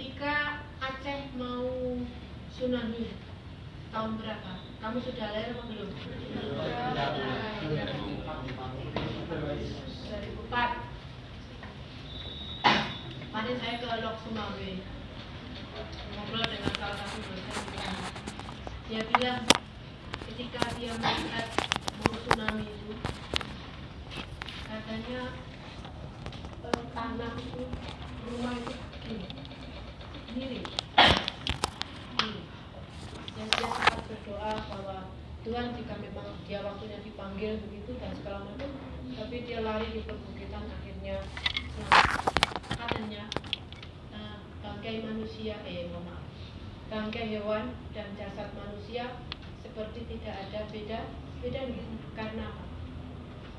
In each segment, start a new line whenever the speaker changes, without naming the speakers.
ketika Aceh mau tsunami tahun berapa? Kamu sudah lahir atau belum? 2004 Kemarin saya ke Lok Sumawe Ngobrol dengan salah satu dosen Dia bilang ketika dia melihat mau tsunami itu Katanya eh, tanah itu rumah itu gini sendiri dan dia sempat berdoa bahwa Tuhan jika memang dia waktunya dipanggil begitu dan segala macam tapi dia lari di perbukitan akhirnya katanya uh, bangkai manusia eh maaf bangkai hewan dan jasad manusia seperti tidak ada beda bedanya karena?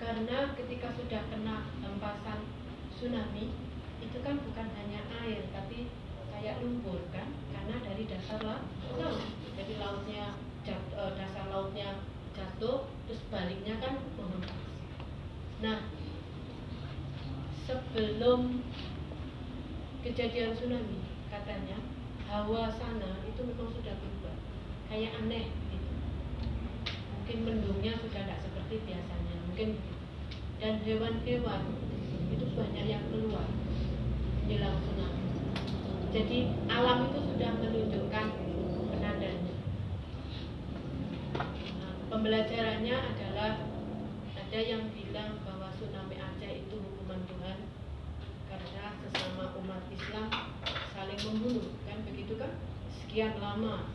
Karena ketika sudah kena hempasan tsunami itu kan bukan hanya air tapi kayak lumpur kan? Karena dari dasar laut. Jadi lautnya jat, e, dasar lautnya jatuh terus baliknya kan menghempas nah sebelum kejadian tsunami katanya hawa sana itu memang sudah berubah. Kayak aneh gitu. mungkin mendungnya sudah tidak seperti biasanya mungkin dan hewan-hewan itu banyak yang keluar menjelang tsunami jadi alam itu sudah menunjukkan penandanya. Nah, pembelajarannya adalah ada yang bilang bahwa tsunami Aceh itu hukuman Tuhan karena sesama umat Islam saling membunuh kan begitu kan? Sekian lama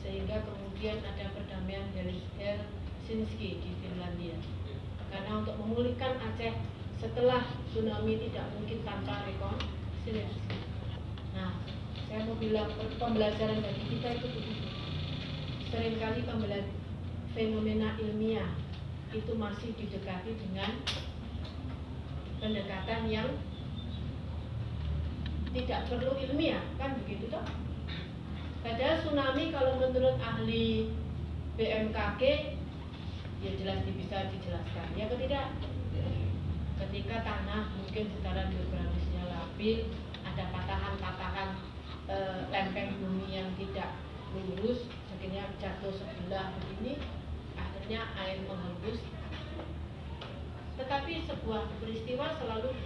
sehingga kemudian ada perdamaian dari Helsinki di Finlandia. Karena untuk memulihkan Aceh setelah tsunami tidak mungkin tanpa rekonsiliasi Nah, saya mau bilang pembelajaran dari kita itu begitu. Seringkali pembelajaran fenomena ilmiah itu masih didekati dengan pendekatan yang tidak perlu ilmiah, kan begitu toh? Padahal tsunami kalau menurut ahli BMKG ya jelas bisa dijelaskan, ya atau tidak? Ketika tanah mungkin secara geografisnya labil, patahan-patahan e, lempeng bumi yang tidak lurus akhirnya jatuh sebelah begini akhirnya air menghembus. Tetapi sebuah peristiwa selalu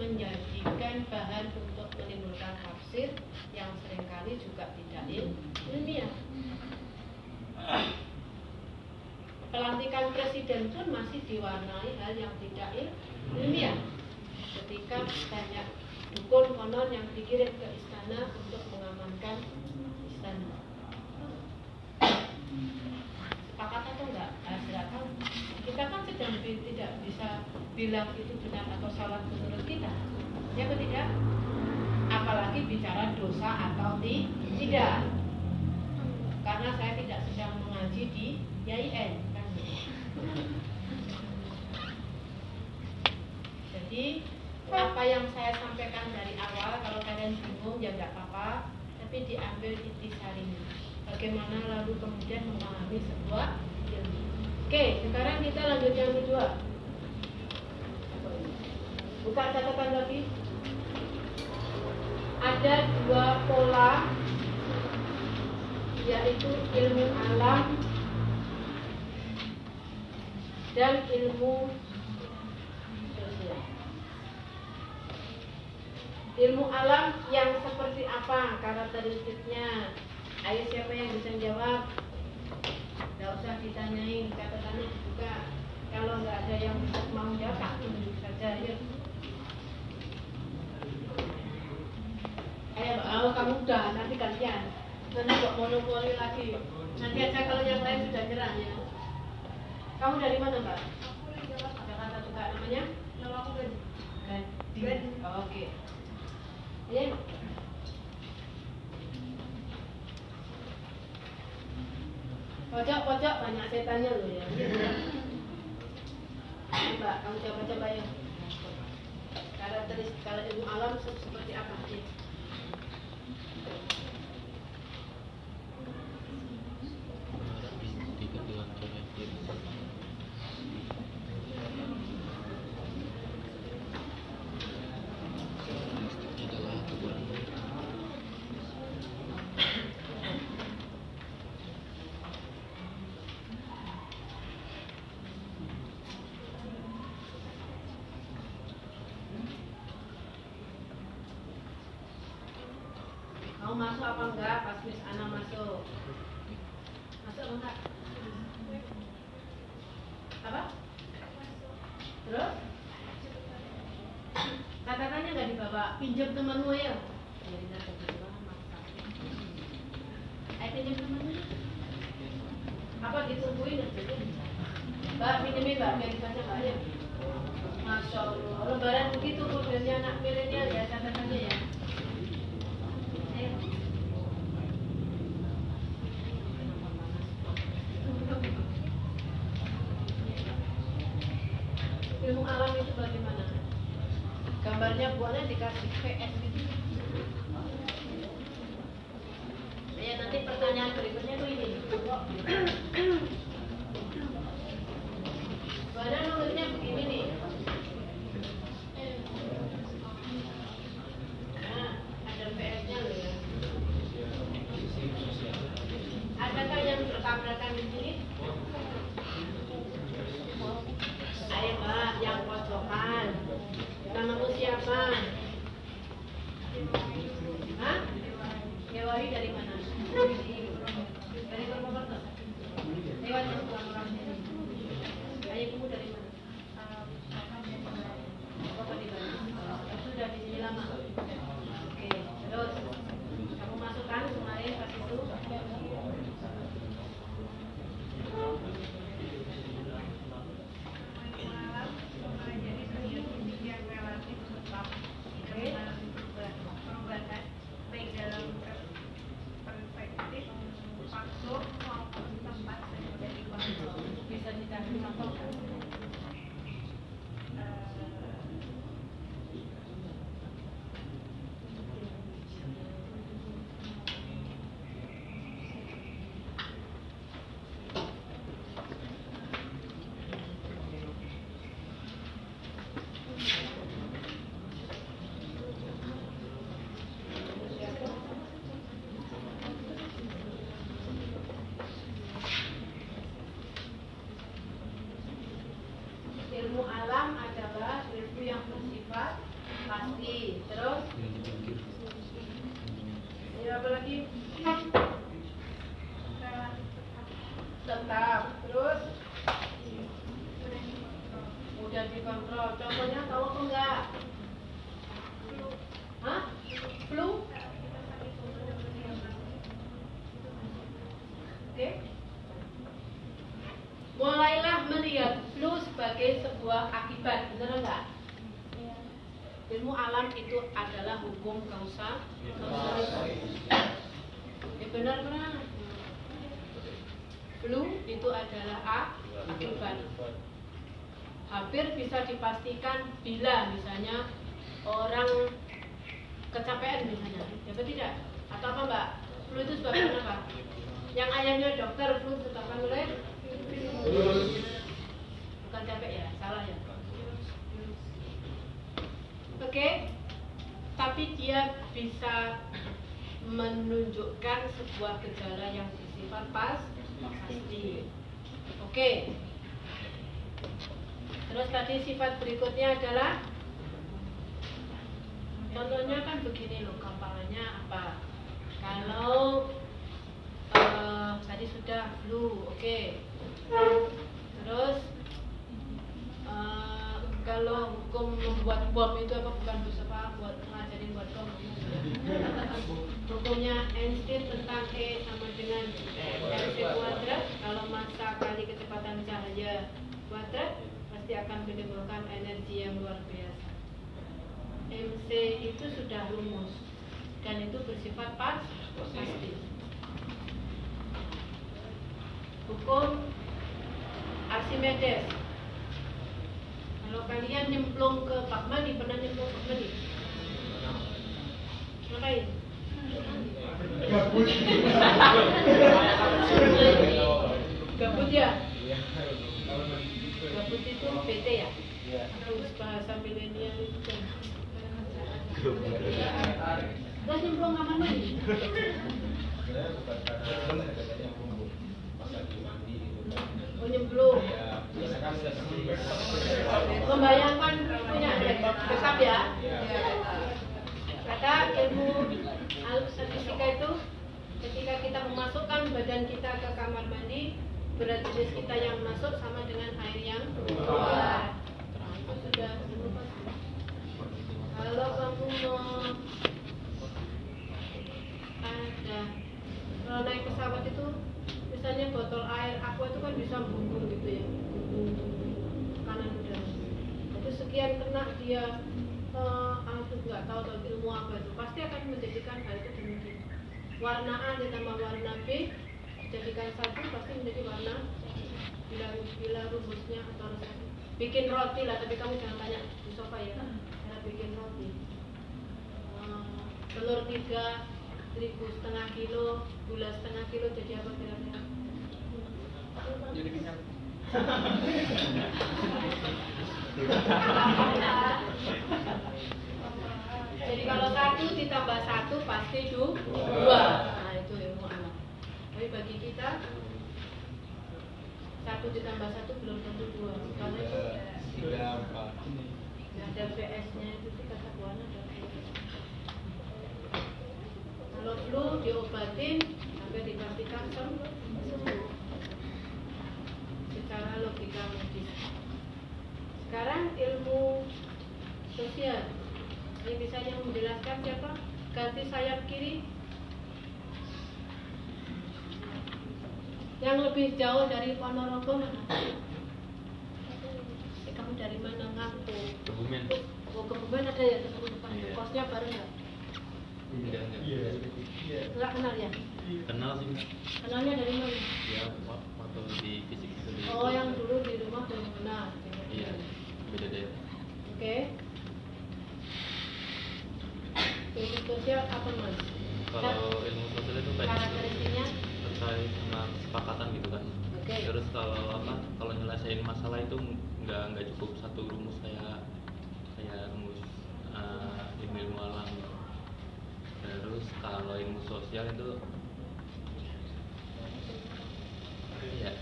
menjadikan bahan untuk menimbulkan tafsir yang sering kali juga tidak ilmiah. Pelantikan presiden pun masih diwarnai hal yang tidak ilmiah. Ketika banyak dukun konon yang dikirim ke istana untuk mengamankan istana. Sepakat atau enggak? Saya tidak. Kita kan sedang tidak bisa bilang itu benar atau salah menurut kita. Ya tidak? Apalagi bicara dosa atau tidak. Karena saya tidak sedang mengaji di YIN kan. Jadi apa yang saya sampaikan dari awal kalau kalian bingung ya nggak apa-apa. Tapi diambil intisarinya bagaimana lalu kemudian memahami sebuah ilmu. Oke sekarang kita lanjut yang kedua. Buka catatan lagi. Ada dua pola yaitu ilmu alam dan ilmu Ilmu alam yang seperti apa karakteristiknya? Ayo siapa yang bisa jawab? Gak usah ditanyain, kata-tanya dibuka. Kalau nggak ada yang mau jawab, tak tunjuk saja. Yuk. Ayo, oh, kamu udah, nanti kalian. Nanti kok monopoli lagi. Nanti aja kalau yang lain sudah nyerah ya. Kamu dari mana, Mbak? Jakarta juga namanya?
Nama aku Gadi.
Gadi.
Gadi.
Oh, Oke. Iya. Pojok-pojok banyak setannya loh ya. Mbak, kamu coba-coba ya. Karakteristik kalau ilmu alam se- seperti apa sih?
di kedua terakhir Karakteristiknya adalah Tuhan
Mau masuk apa enggak pas Miss Ana masuk? Masuk apa enggak? Apa? Terus? Kata-katanya enggak dibawa, pinjam temanmu ya. Ya, tidak ada kebetulan, maksa. Ayo pinjam temanmu ya. Apa ditungguin aja ya? Pinjemin mbak, dibaca mbak ya. Masya Allah, lebaran begitu modelnya anak milenial Ya benar benar. Flu itu adalah a- akibat. Hampir bisa dipastikan bila misalnya orang kecapean misalnya, ya betul tidak? Atau apa mbak? Flu itu sebabnya apa? Yang ayahnya dokter flu disebabkan oleh bukan capek ya, salah ya. Oke, tapi dia bisa menunjukkan sebuah gejala yang bersifat pas pasti. Oke. Terus tadi sifat berikutnya adalah Contohnya kan begini loh gampangannya apa? Kalau eh, tadi sudah flu, oke. Terus eh, kalau hukum membuat bom itu apa? Bukan bus apa buat ngajarin buat bom. Hukumnya Einstein tentang E sama dengan mc kuadrat kalau massa kali kecepatan cahaya kuadrat pasti akan menimbulkan energi yang luar biasa. MC itu sudah rumus dan itu bersifat pas pasti. Hukum Archimedes. Kalau kalian nyemplung ke Pak Mani, pernah nyemplung ke Pak Mani? Ngapain? Gabut ya? Gabut itu PT ya? Terus bahasa milenial itu kan. Terus nyemplung ke mana nih? Oh nyemplung. Membayangkan punya tetap ya. Kata ilmu statistika itu ketika kita memasukkan badan kita ke kamar mandi berat jenis kita yang masuk sama dengan air yang keluar. Sudah kalau kamu mau ada kalau naik pesawat itu misalnya botol air aqua itu kan bisa bumbung gitu ya kanan dan itu sekian kena dia eh aku nggak tahu tahu ilmu apa itu. Pasti akan menjadikan hal itu demikian. Warna A ditambah warna B dijadikan satu pasti menjadi warna bila bila rumusnya atau resepnya. bikin roti lah tapi kamu jangan tanya di sofa ya. Cara bikin roti. Eh, telur tiga terigu setengah kilo gula setengah kilo jadi apa kira-kira?
Jadi kenyang.
Jadi kalau satu ditambah satu pasti du- dua. Nah itu ilmu alam. Tapi bagi kita satu ditambah satu belum tentu dua. Karena itu ada VS-nya itu sih kata Buana ada. Kalau flu diobatin sampai dipastikan sembuh. Secara logika medis. Sekarang ilmu sosial yang bisa yang menjelaskan siapa? Ganti sayap kiri. Yang lebih jauh dari Ponorogo mana? Eh, kamu dari mana ngaku?
Kebumen.
Oh, kebumen ada ya teman depan.
Iya.
Kosnya bareng nggak?
Enggak, enggak.
Nggak kenal ya?
Kenal sih.
Kenalnya dari mana?
Ya, wa- waktu di fisik
Oh, yang dulu di rumah belum kenal.
Iya, beda daerah.
Oke. Ilmu sosial apa mas?
Kalau ilmu sosial itu kayak
karakteristiknya
terkait sama kesepakatan gitu kan.
Oke.
Terus kalau apa? Kalau nyelesain masalah itu nggak nggak cukup satu rumus kayak kayak rumus eh, ilmu ilmu alam. Terus kalau ilmu sosial itu ya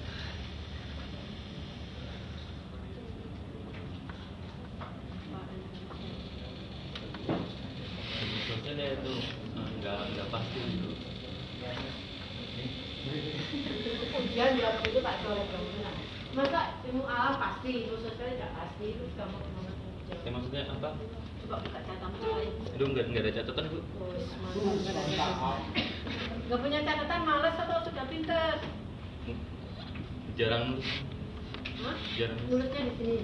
ilmu sosial ya itu eh, nggak nggak pasti gitu.
ujian jawab itu tak jawab dong. Masa ilmu alam pasti, ilmu sosial tidak pasti itu sudah mau ke mana
Ya maksudnya apa?
Coba buka catatan lain.
Aduh nggak nggak ada catatan bu.
Terus mantap. Gak punya catatan malas atau sudah pinter?
Jarang nulis.
Hah?
Jarang nulis.
Nulisnya di sini.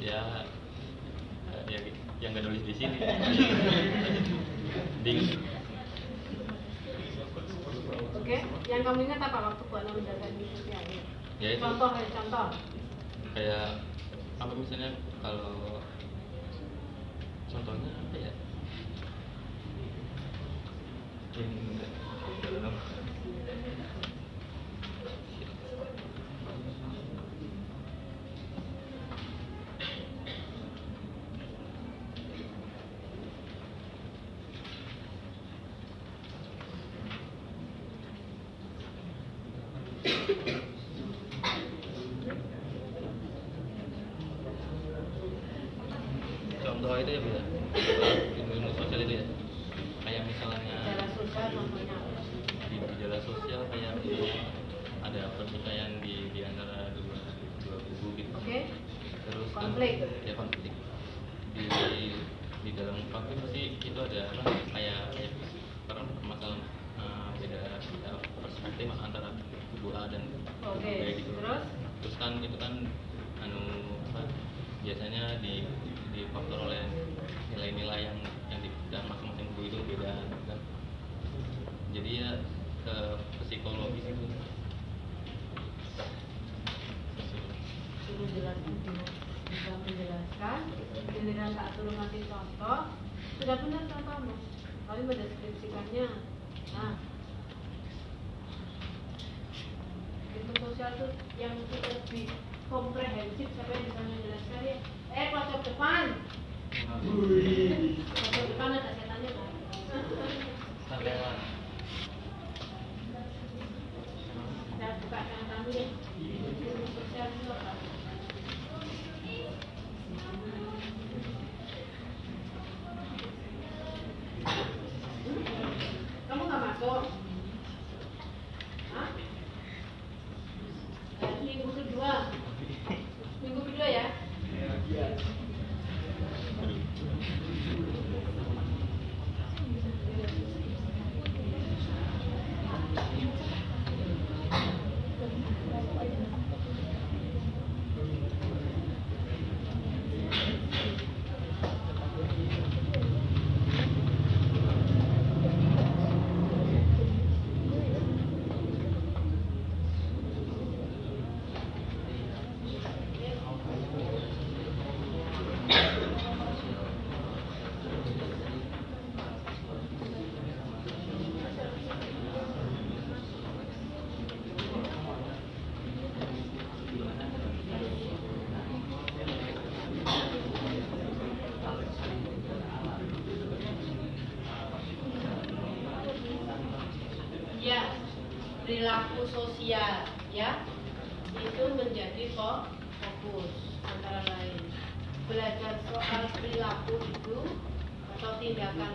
Ya ya yang nggak nulis di sini. Di
Oke, yang kamu ingat apa waktu buat nama mendatangi sosial?
Ya, itu.
Contoh ya, contoh.
kayak apa misalnya kalau contohnya apa ya? sin ningún.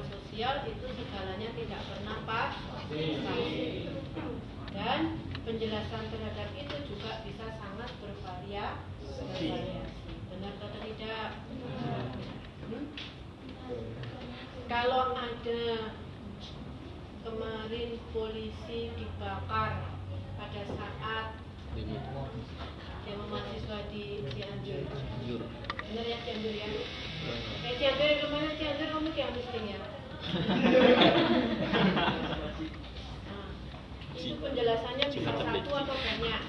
Sosial itu
segalanya tidak pernah pasti. Dan penjelasan terhadap itu juga bisa sangat bervaria bervariasi. Benar atau tidak? Hmm? Kalau ada kemarin polisi dibakar pada saat demo mahasiswa di Cianjur. Benar ya Cianjur ya? Eh Cianjur ke mana Cianjur kamu yang misting ya? Nah, itu penjelasannya bisa satu atau banyak.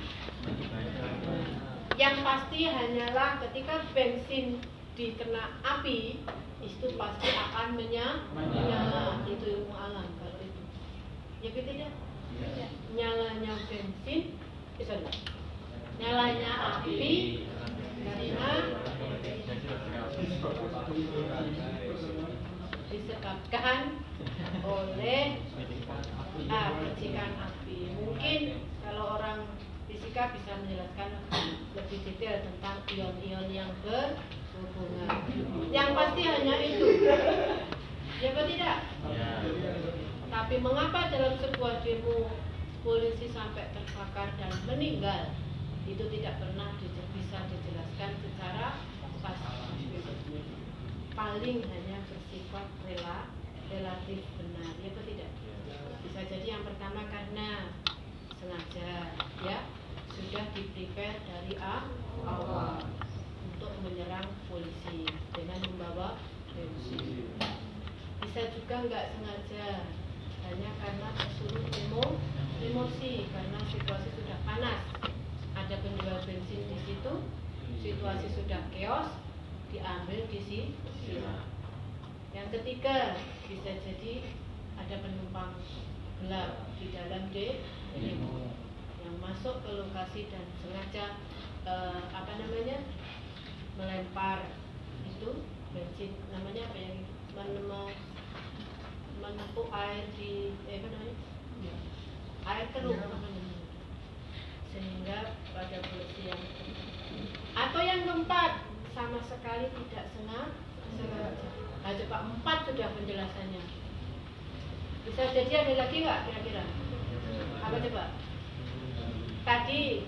Yang pasti hanyalah ketika bensin dikena api itu pasti akan menya- menyala itu ilmu alam kalau itu ya gitu ya nyalanya bensin sorry. nyalanya api disebabkan oleh ah, percikan api. Mungkin kalau orang fisika bisa menjelaskan lebih detail tentang ion-ion yang berhubungan. Yang pasti hanya itu. Ya apa tidak? Tapi mengapa dalam sebuah demo polisi sampai terbakar dan meninggal itu tidak pernah bisa dijelaskan secara pasti paling hanya bersifat rela relatif benar ya atau tidak? Bisa jadi yang pertama karena sengaja ya sudah di dari a- awal untuk menyerang polisi dengan membawa bensin bisa juga nggak sengaja hanya karena emo emosi karena situasi sudah panas ada penjual bensin di situ situasi sudah chaos diambil di sini yang ketiga bisa jadi ada penumpang gelap di dalam de demo yang masuk ke lokasi dan sengaja eh, apa namanya melempar itu bensin. Namanya apa yang menepuk air di eh, apa namanya? Air keruh namanya sehingga pada polisi yang atau yang keempat sama sekali tidak sengaja Nah, coba empat sudah penjelasannya. Bisa jadi ada lagi nggak kira-kira? Apa coba? Tadi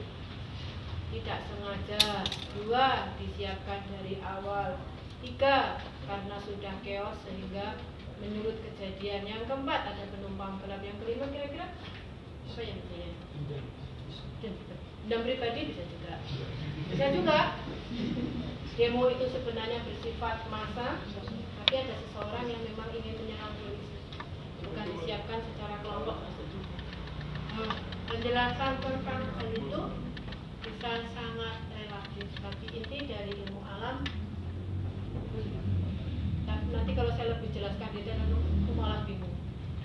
tidak sengaja, dua disiapkan dari awal, tiga karena sudah chaos sehingga menyurut kejadian. Yang keempat ada penumpang gelap. Yang kelima kira-kira apa yang? Dan pribadi bisa juga. Bisa juga. Demo itu sebenarnya bersifat massa, tapi ada seseorang yang memang ingin menyerang polisi. Bukan disiapkan secara kelompok. Nah, penjelasan tentang hal itu bisa sangat relatif, tapi inti dari ilmu alam nanti kalau saya lebih jelaskan detail aku malah bingung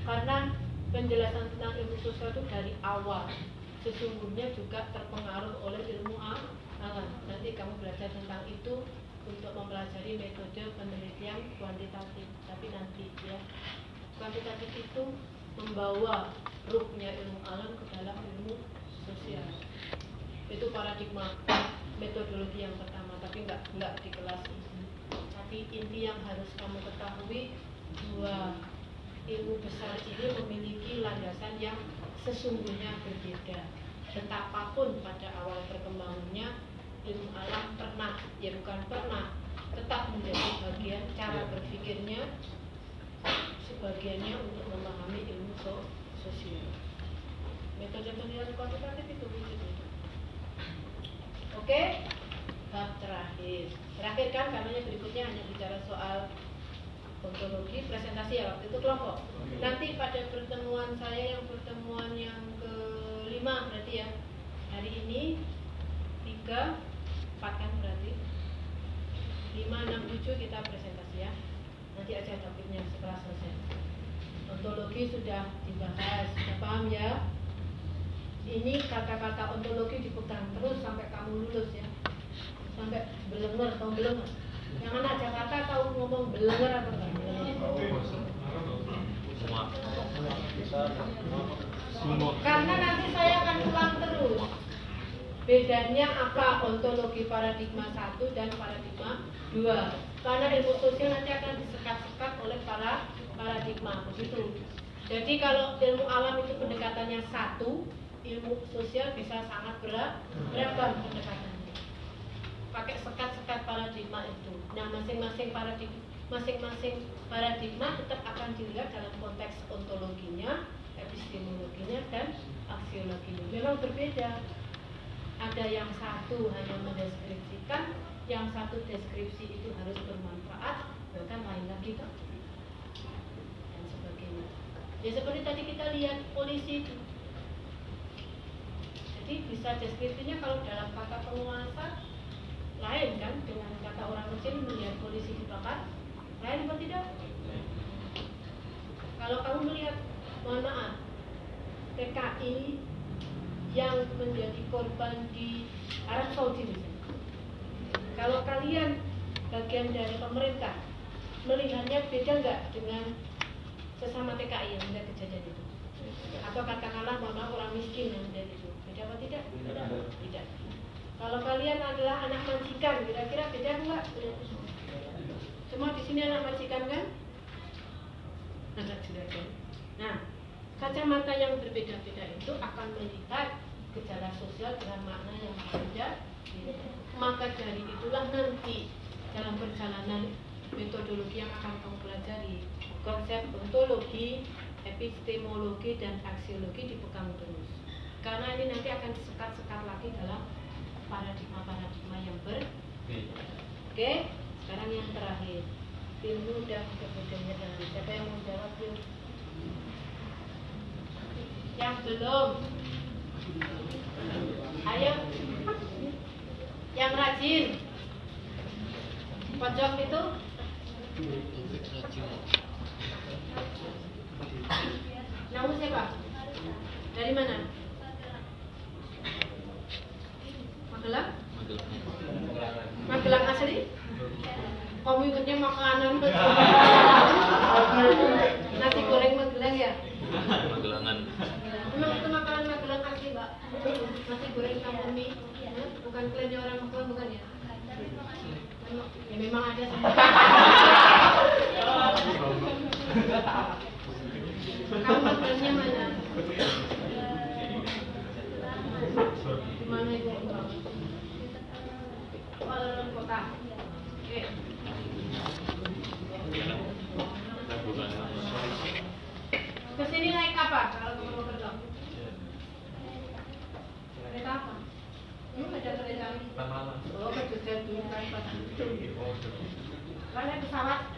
karena penjelasan tentang ilmu sosial itu dari awal sesungguhnya juga terpengaruh oleh ilmu alam nanti kamu belajar tentang itu untuk mempelajari metode penelitian kuantitatif. Tapi nanti ya. Kuantitatif itu membawa ruhnya ilmu alam ke dalam ilmu sosial. Itu paradigma metodologi yang pertama tapi nggak nggak di kelas ini. Tapi inti yang harus kamu ketahui bahwa ilmu besar ini memiliki landasan yang sesungguhnya berbeda. Betapapun pada awal perkembangannya ilmu alam pernah ya bukan pernah tetap menjadi bagian cara berpikirnya sebagiannya untuk memahami ilmu so- sosial. Metode penilaian kuantitatif itu begitu Oke, bab terakhir. Terakhir kan karena berikutnya hanya bicara soal ontologi presentasi ya waktu itu kelompok. Nanti pada pertemuan saya yang pertemuan yang kelima berarti ya hari ini tiga empat kan berarti lima enam tujuh kita presentasi ya. Nanti aja topiknya setelah selesai. Ontologi sudah dibahas, sudah paham ya? ini kata-kata ontologi dipegang terus sampai kamu lulus ya sampai belenger atau belenger yang anak Jakarta tahu ngomong belenger atau enggak? Karena nanti saya akan ulang terus. Bedanya apa? Ontologi paradigma satu dan paradigma dua. Karena ilmu sosial nanti akan disekat-sekat oleh para paradigma begitu. Jadi kalau ilmu alam itu pendekatannya satu ilmu sosial bisa sangat berat beragam pendekatannya pakai sekat-sekat paradigma itu. Nah masing-masing paradigma masing-masing paradigma tetap akan dilihat dalam konteks ontologinya epistemologinya dan aksiologinya. Memang berbeda. Ada yang satu hanya mendeskripsikan yang satu deskripsi itu harus bermanfaat bahkan lain lagi kan dan sebagainya. Ya seperti tadi kita lihat polisi itu. Jadi bisa deskripsinya kalau dalam kata penguasa lain kan dengan kata orang kecil melihat polisi dibakar lain apa tidak? Kalau kamu melihat mohon maaf PKI yang menjadi korban di Arab Saudi misalnya. Kalau kalian bagian dari pemerintah melihatnya beda nggak dengan sesama TKI yang melihat kejadian itu? Atau katakanlah mohon maaf orang miskin yang melihat itu. Beda apa tidak? Tidak. Kalau kalian adalah anak majikan, kira-kira beda enggak? Semua di sini anak majikan kan? Anak juragan. Nah, kacamata yang berbeda-beda itu akan melihat gejala sosial dengan makna yang berbeda. Maka dari itulah nanti dalam perjalanan metodologi yang akan kamu pelajari konsep ontologi, epistemologi dan aksiologi dipegang terus karena ini nanti akan disekat-sekat lagi dalam paradigma-paradigma yang ber oke. Sekarang yang terakhir. Ilmu dan kebudayaan siapa yang mau jawab yuk? Yang belum. Ayo. Yang rajin. Pojok itu? Namu siapa? Dari mana? Magelang? Magelang asli? Kamu ingetnya makanan Nanti Nasi goreng Magelang ya?
Magelangan.
Emang itu makanan Magelang asli, Mbak? Nasi goreng kampung mie? Bukan klaimnya orang Magelang, bukan ya? Ya memang ada
sih. Kamu Magelangnya mana? kota ke sini naik apa kalau mau kerja? kereta apa? Hmm ada kereta
oh kereta dulu kan pas pesawat.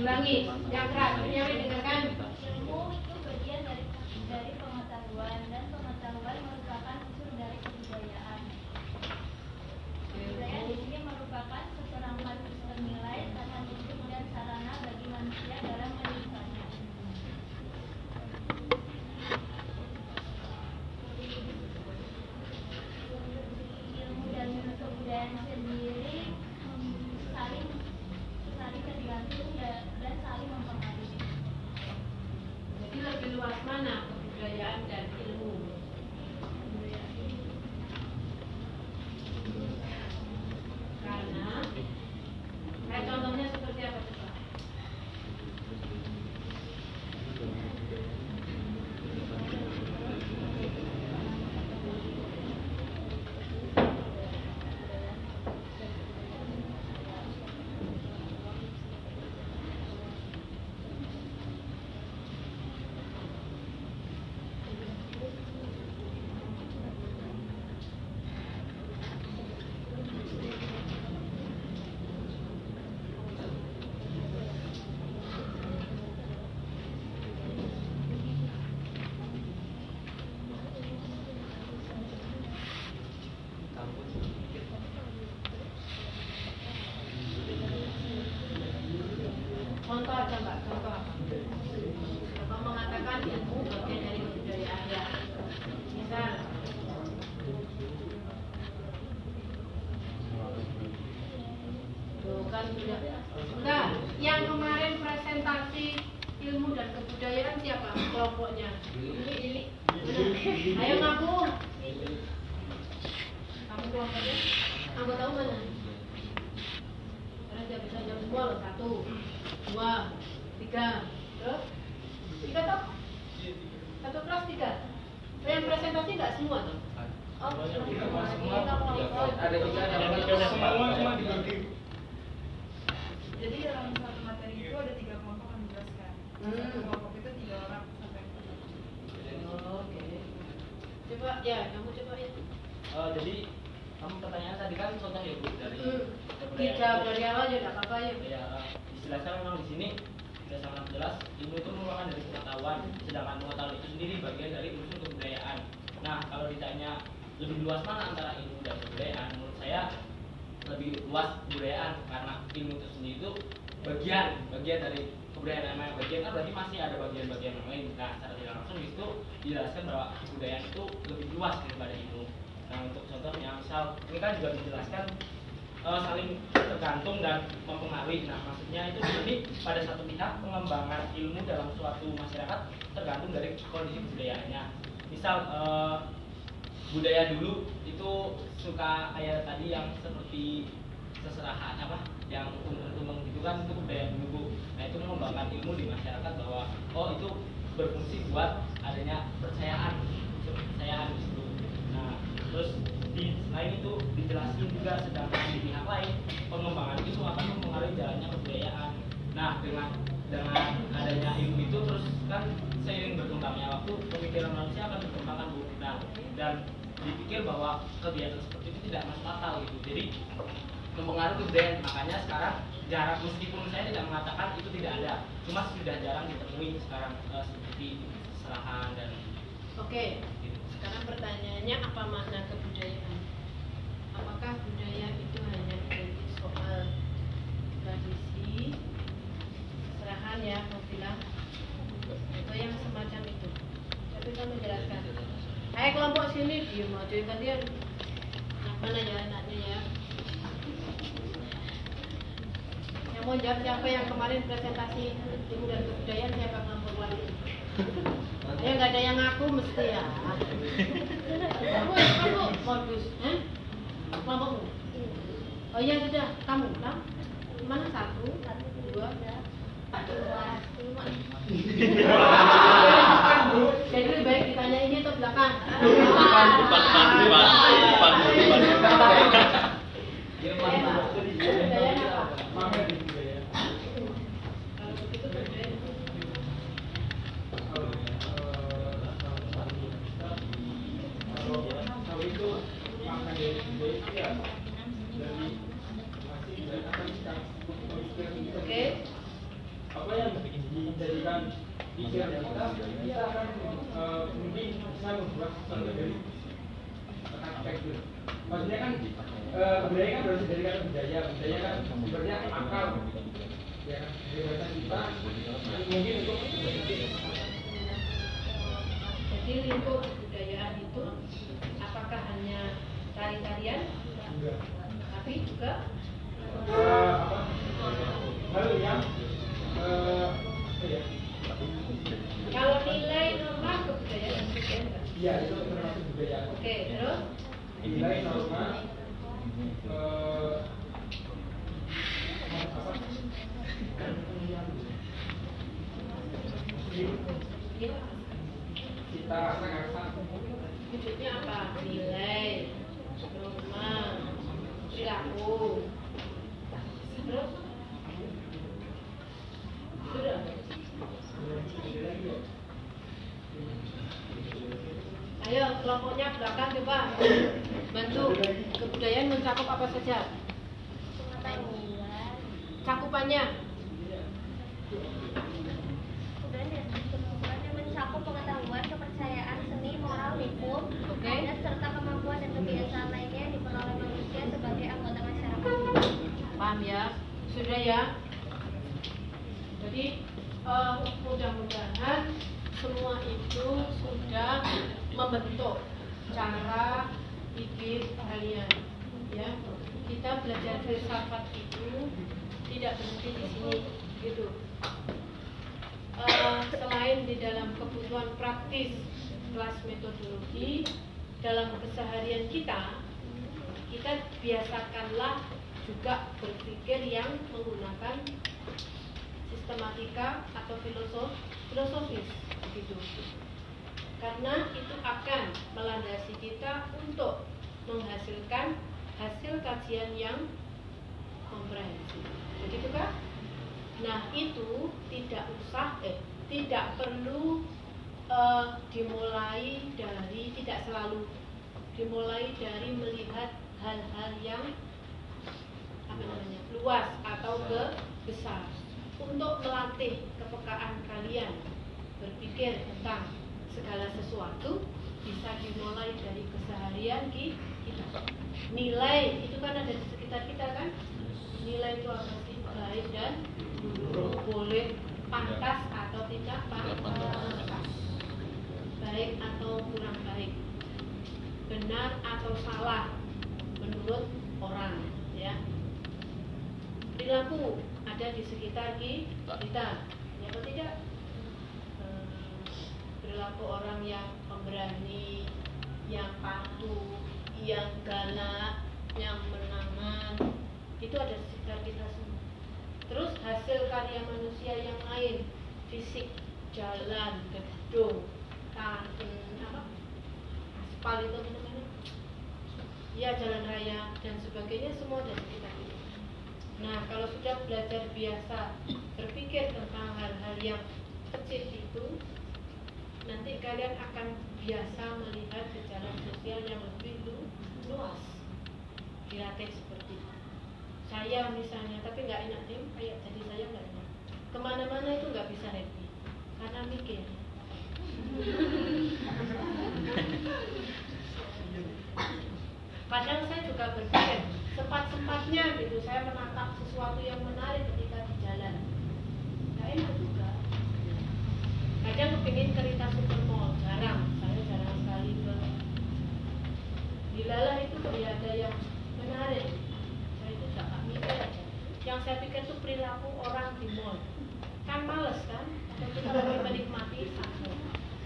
ulangi yang terakhir yang didengarkan luas kebudayaan karena ilmu tersendiri itu bagian bagian dari kebudayaan yang lain. Bagian kan berarti masih ada bagian-bagian yang lain. Nah secara tidak langsung itu dijelaskan bahwa kebudayaan itu lebih luas daripada ilmu. Nah untuk contohnya misal ini kan juga dijelaskan uh, saling tergantung dan mempengaruhi. Nah, maksudnya itu jadi pada satu pihak pengembangan ilmu dalam suatu masyarakat tergantung dari kondisi budayanya Misal uh, budaya dulu itu suka kayak tadi yang seperti keserahan apa yang tumbang-tumbang gitu kan itu budaya dulu.
Nah itu mengembangkan ilmu di masyarakat bahwa oh itu berfungsi buat adanya percayaan percayaan itu nah terus di selain itu dijelaskan juga sedangkan di pihak lain pengembangan itu akan mempengaruhi jalannya kebudayaan. Nah dengan dengan adanya ilmu itu terus kan seiring berkembangnya waktu pemikiran manusia akan berkembang bu nah dan dipikir bahwa kebiasaan seperti itu tidak masuk akal gitu. Jadi mempengaruhi kebudayaan makanya sekarang jarak meskipun saya tidak mengatakan itu tidak ada cuma sudah jarang ditemui sekarang eh, seperti serahan dan
Oke, sekarang pertanyaannya apa makna kebudayaan? Apakah budaya itu hanya identik soal tradisi, serahan ya, bilang, atau yang semacam itu? Tapi kamu menjelaskan. Ayo kelompok sini diem aja kalian. Yang mana ya anaknya ya? Yang mau jawab siapa yang kemarin presentasi ilmu dan kebudayaan siapa kelompok lagi? Ya nggak ada yang ngaku mesti ya. Kamu kamu modus, eh? Kelompokmu? Oh iya sudah, kamu, kamu mana satu, dua, Jadi lebih baik ditanya ini atau belakang?
Depan, depan, depan, depan, depan, depan.
Budaya
maksudnya kan budaya kan berasal dari kata budaya budaya kan sebenarnya akal ya kan kita mungkin untuk
Jadi lingkup kebudayaan itu apakah hanya tari-tarian, tapi juga
Eh, hal yang eh, ya
kalau nilai norma kebudayaan enggak?
iya itu termasuk budaya
Oke, terus
nilai norma eh, apa kita rasa
wujudnya apa? Nilai, norma, perilaku. Terus sudah. Ayo kelompoknya belakang coba bantu kebudayaan mencakup apa saja? Cakupannya
Kemudian ya, kemudian mencakup pengetahuan, kepercayaan, seni, moral, hukum, adat, serta kemampuan dan kebiasaan lainnya diperoleh manusia sebagai anggota masyarakat.
paham ya? Sudah ya? Jadi eh, mudah-mudahan semua itu sudah membentuk cara pikir kalian. Ya kita belajar filsafat itu tidak berhenti di sini gitu. Eh, selain di dalam kebutuhan praktis kelas metodologi dalam keseharian kita kita biasakanlah juga berpikir yang menggunakan sistematika atau filosof filosofis begitu karena itu akan melandasi kita untuk menghasilkan hasil kajian yang komprehensif. Begitu kan nah itu tidak usah eh tidak perlu eh, dimulai dari tidak selalu dimulai dari melihat hal-hal yang apa namanya luas atau ke besar. Untuk melatih kepekaan kalian berpikir tentang segala sesuatu bisa dimulai dari keseharian ki- kita nilai itu kan ada di sekitar kita kan? Nilai itu apa sih? Baik dan buruk. Boleh pantas atau tidak pantas. baik atau kurang baik. Benar atau salah menurut orang ya. Perilaku ada di sekitar ki- kita. Ya atau tidak? Eh, perilaku orang yang pemberani yang patuh yang galak yang menangan. Itu ada di sekitar kita semua. Terus hasil karya manusia yang lain fisik jalan gedung tanah apa? Aspal itu apa namanya ya jalan raya dan sebagainya semua dari kita. Nah kalau sudah belajar biasa berpikir tentang hal-hal yang kecil itu nanti kalian akan biasa melihat sejarah sosial yang lebih lu- luas. Dilatih seperti itu. Saya misalnya tapi nggak enak tim kayak jadi saya nggak enak. Ke mana-mana itu nggak bisa happy. Karena mikir. Padahal saya juga berpikir sempat-sempatnya gitu saya menangkap sesuatu yang menarik ketika di jalan nggak enak juga kadang kepingin cerita super mall jarang. Saya jarang sekali ke Dilalah itu tidak ada yang menarik. Saya itu gak mikir aja. Yang saya pikir itu perilaku orang di mall. Kan males kan? Atau kita lebih menikmati satu.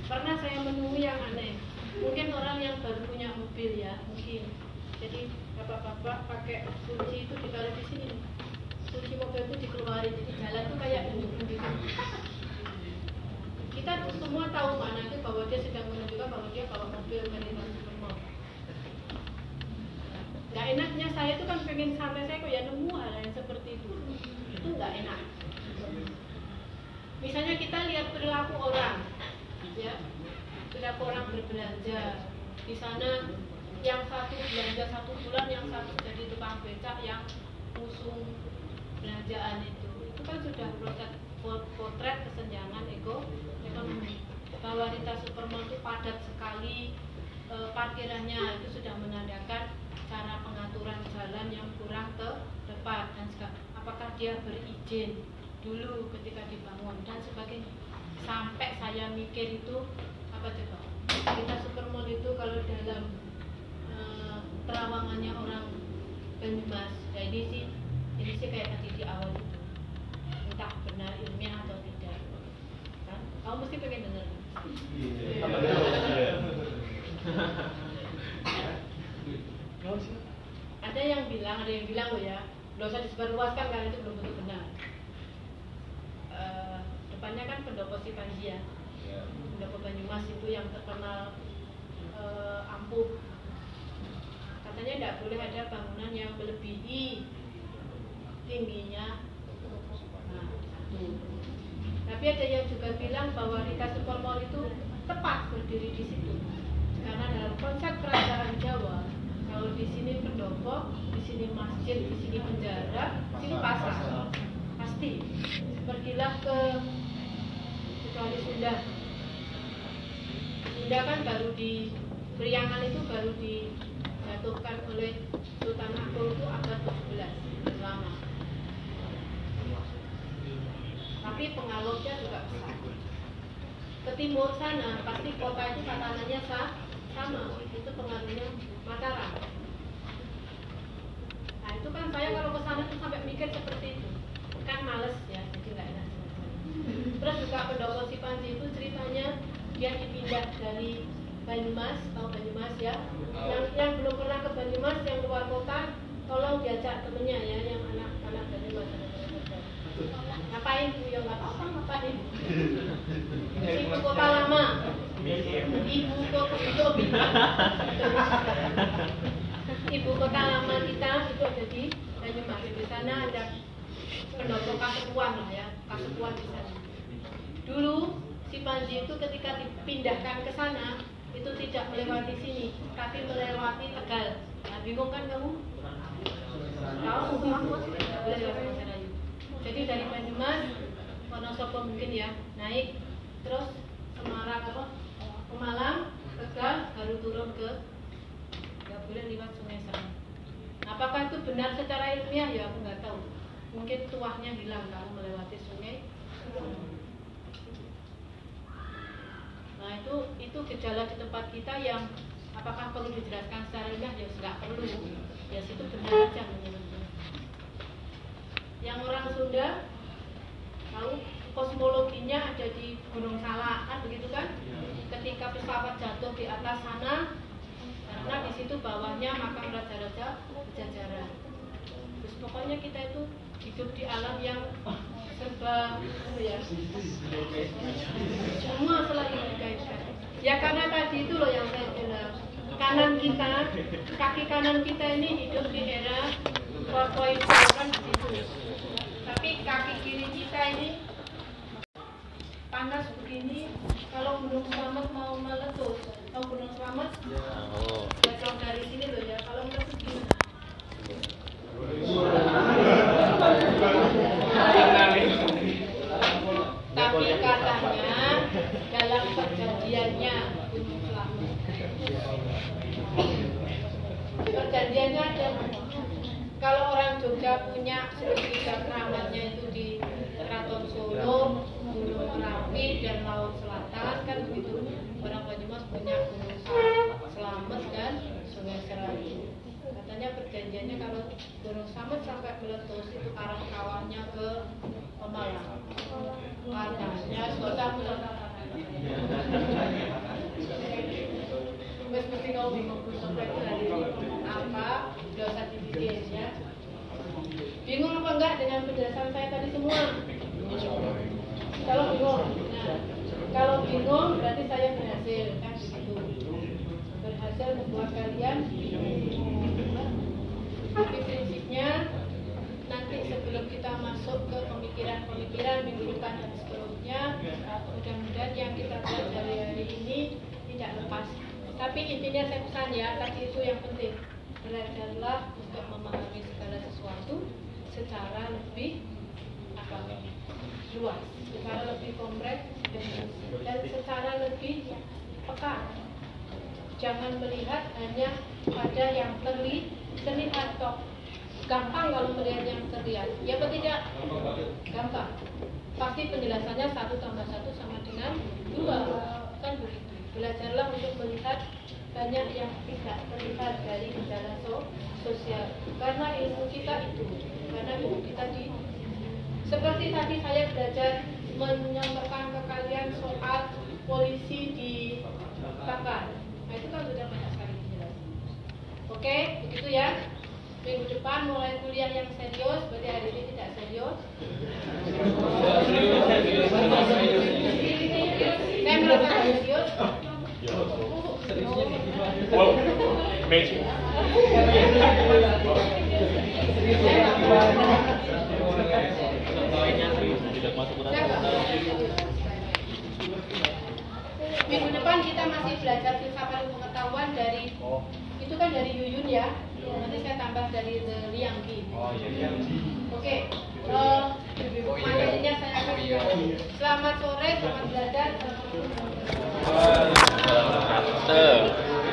Pernah saya menemui yang aneh. Mungkin orang yang baru punya mobil ya mungkin. Jadi bapak-bapak pakai kunci itu ditaruh di sini. Kunci mobil itu dikeluarin. Jadi jalan itu kayak menunjuk gitu kita semua tahu mana itu bahwa dia sedang menunjukkan bahwa dia bawa mobil melintasi supermall Gak enaknya saya itu kan pengen santai saya kok ya nemu hal yang seperti itu. Itu nggak enak. Misalnya kita lihat perilaku orang ya. Perilaku orang berbelanja. Di sana yang satu belanja satu bulan yang satu jadi tukang becak yang usung belanjaan itu. Itu kan sudah potret kesenjangan ego ekonomi bahwa Rita Supermall itu padat sekali e, parkirannya itu sudah menandakan cara pengaturan jalan yang kurang tepat dan apakah dia berizin dulu ketika dibangun dan sebagainya. Sampai saya mikir itu apa coba? Kita supermall itu kalau dalam eh, terawangannya orang Banyumas ya ini sih ini sih kayak tadi di awal itu. Entah benar ilmiah atau tidak. Kan? Kamu mesti pengen dengar ada yang bilang ada yang bilang loh ya nggak usah disebarluaskan karena itu belum tentu benar. Eh, depannya kan pendopo si Panji ya pendopo Banyumas itu yang terkenal eh, ampuh. Katanya tidak boleh ada bangunan yang melebihi tingginya. Nah, satu. Tapi ada yang juga bilang bahwa Rika Supermall itu tepat berdiri di situ karena dalam konsep kerajaan Jawa kalau di sini pendopo, di sini masjid, di sini penjara, di sini pasar, pasti. Pergilah ke kecuali Sunda. Sunda kan baru di Priangan itu baru dijatuhkan oleh Sultan Agung itu abad 17 lama. Tapi pengalurnya juga besar. Ke timur sana pasti kota itu tatanannya sa- sama, itu pengaruhnya Mataram. Nah itu kan saya kalau ke sana tuh sampai mikir seperti itu, kan males ya, jadi nggak enak. Terus juga pendopo si Panji itu ceritanya dia dipindah dari Banyumas, tahu Banyumas ya? Yang yang belum pernah ke Banyumas, yang luar kota, tolong diajak temennya ya, yang anak-anak Banyumas. Ngapain bu? Ya nggak apa-apa ngapain. Ibu kota lama, ibu kota itu ibu kota lama kita itu ada di Banyumas. Di sana ada pendopo kasepuan lah ya, kasepuan di sana. Dulu si Panji itu ketika dipindahkan ke sana itu tidak melewati sini, tapi melewati Tegal. Nah, bingung kan kamu? Tahu Masarayu. Jadi dari Banyumas, Wonosobo mungkin ya, naik terus Semarang apa? Pemalang, Tegal, baru turun ke nggak boleh lewat sungai sana. Apakah itu benar secara ilmiah ya aku nggak tahu. Mungkin tuahnya hilang kalau melewati sungai. Nah itu itu gejala di tempat kita yang apakah perlu dijelaskan secara ilmiah ya nggak perlu. Ya situ benar aja menurutku. Yang orang Sunda tahu kosmologinya ada di Gunung Salak kan begitu kan? Ketika pesawat jatuh di atas sana, karena di situ bawahnya makam raja-raja Pajajaran. Terus pokoknya kita itu hidup di alam yang apa ya semua selalu dikaitkan ya karena tadi itu loh yang saya bilang kanan kita kaki kanan kita ini hidup di era 4.0 kan begitu tapi kaki kiri kita ini panas begini kalau gunung selamat mau meletus tahu gunung selamat
Oh.
Jatuh dari sini loh ya kalau meletus gimana tapi katanya dalam perjanjiannya Gunung Selamat perjanjiannya ada kalau orang Jogja punya segitiga keramatnya itu di Keraton Solo, Gunung Merapi dan Laut Selatan kan begitu. Orang Banyumas punya Gunung Selamet dan Sungai Serangan. Katanya perjanjiannya kalau Gunung Selamet sampai meletus itu arah kawahnya ke Pemalang. Katanya sudah Wes mesti kau bingung sampai hari ini apa udah usah dibikin ya. Bingung apa enggak dengan penjelasan saya tadi semua? Kalau bingung, nah, kalau bingung berarti saya berhasil kan begitu. Berhasil membuat kalian bingung. Tapi prinsipnya nanti sebelum kita masuk ke pemikiran-pemikiran minggu depan dan seterusnya, mudah-mudahan yang kita pelajari hari ini tidak lepas. Tapi intinya saya pesan ya, tadi itu yang penting. Belajarlah untuk memahami segala sesuatu secara lebih apa luas, secara lebih kompleks dan secara lebih peka. Jangan melihat hanya pada yang terli, terlihat toh. Gampang kalau melihat yang terlihat. Ya apa tidak? Gampang. Pasti penjelasannya satu tambah satu sama dengan dua. Kan begitu. Belajarlah untuk melihat banyak yang tidak terlihat dari gejala so, sosial. Karena ilmu kita itu, karena ilmu kita di seperti tadi saya belajar menyampaikan ke kalian soal polisi di bakar. Nah itu kan sudah banyak sekali dijelasin. Oke, begitu ya. Minggu depan mulai kuliah yang serius, berarti hari ini tidak serius. Saya merasa serius.
Tidak masuk ke
Saya nggak
dalam.
Minggu depan kita masih belajar filsafat ilmu pengetahuan dari itu kan dari Yuyun ya. Nanti saya tambah dari The Lianggi. Oke. eh, materinya saya akan Selamat sore, selamat belajar. Selamat.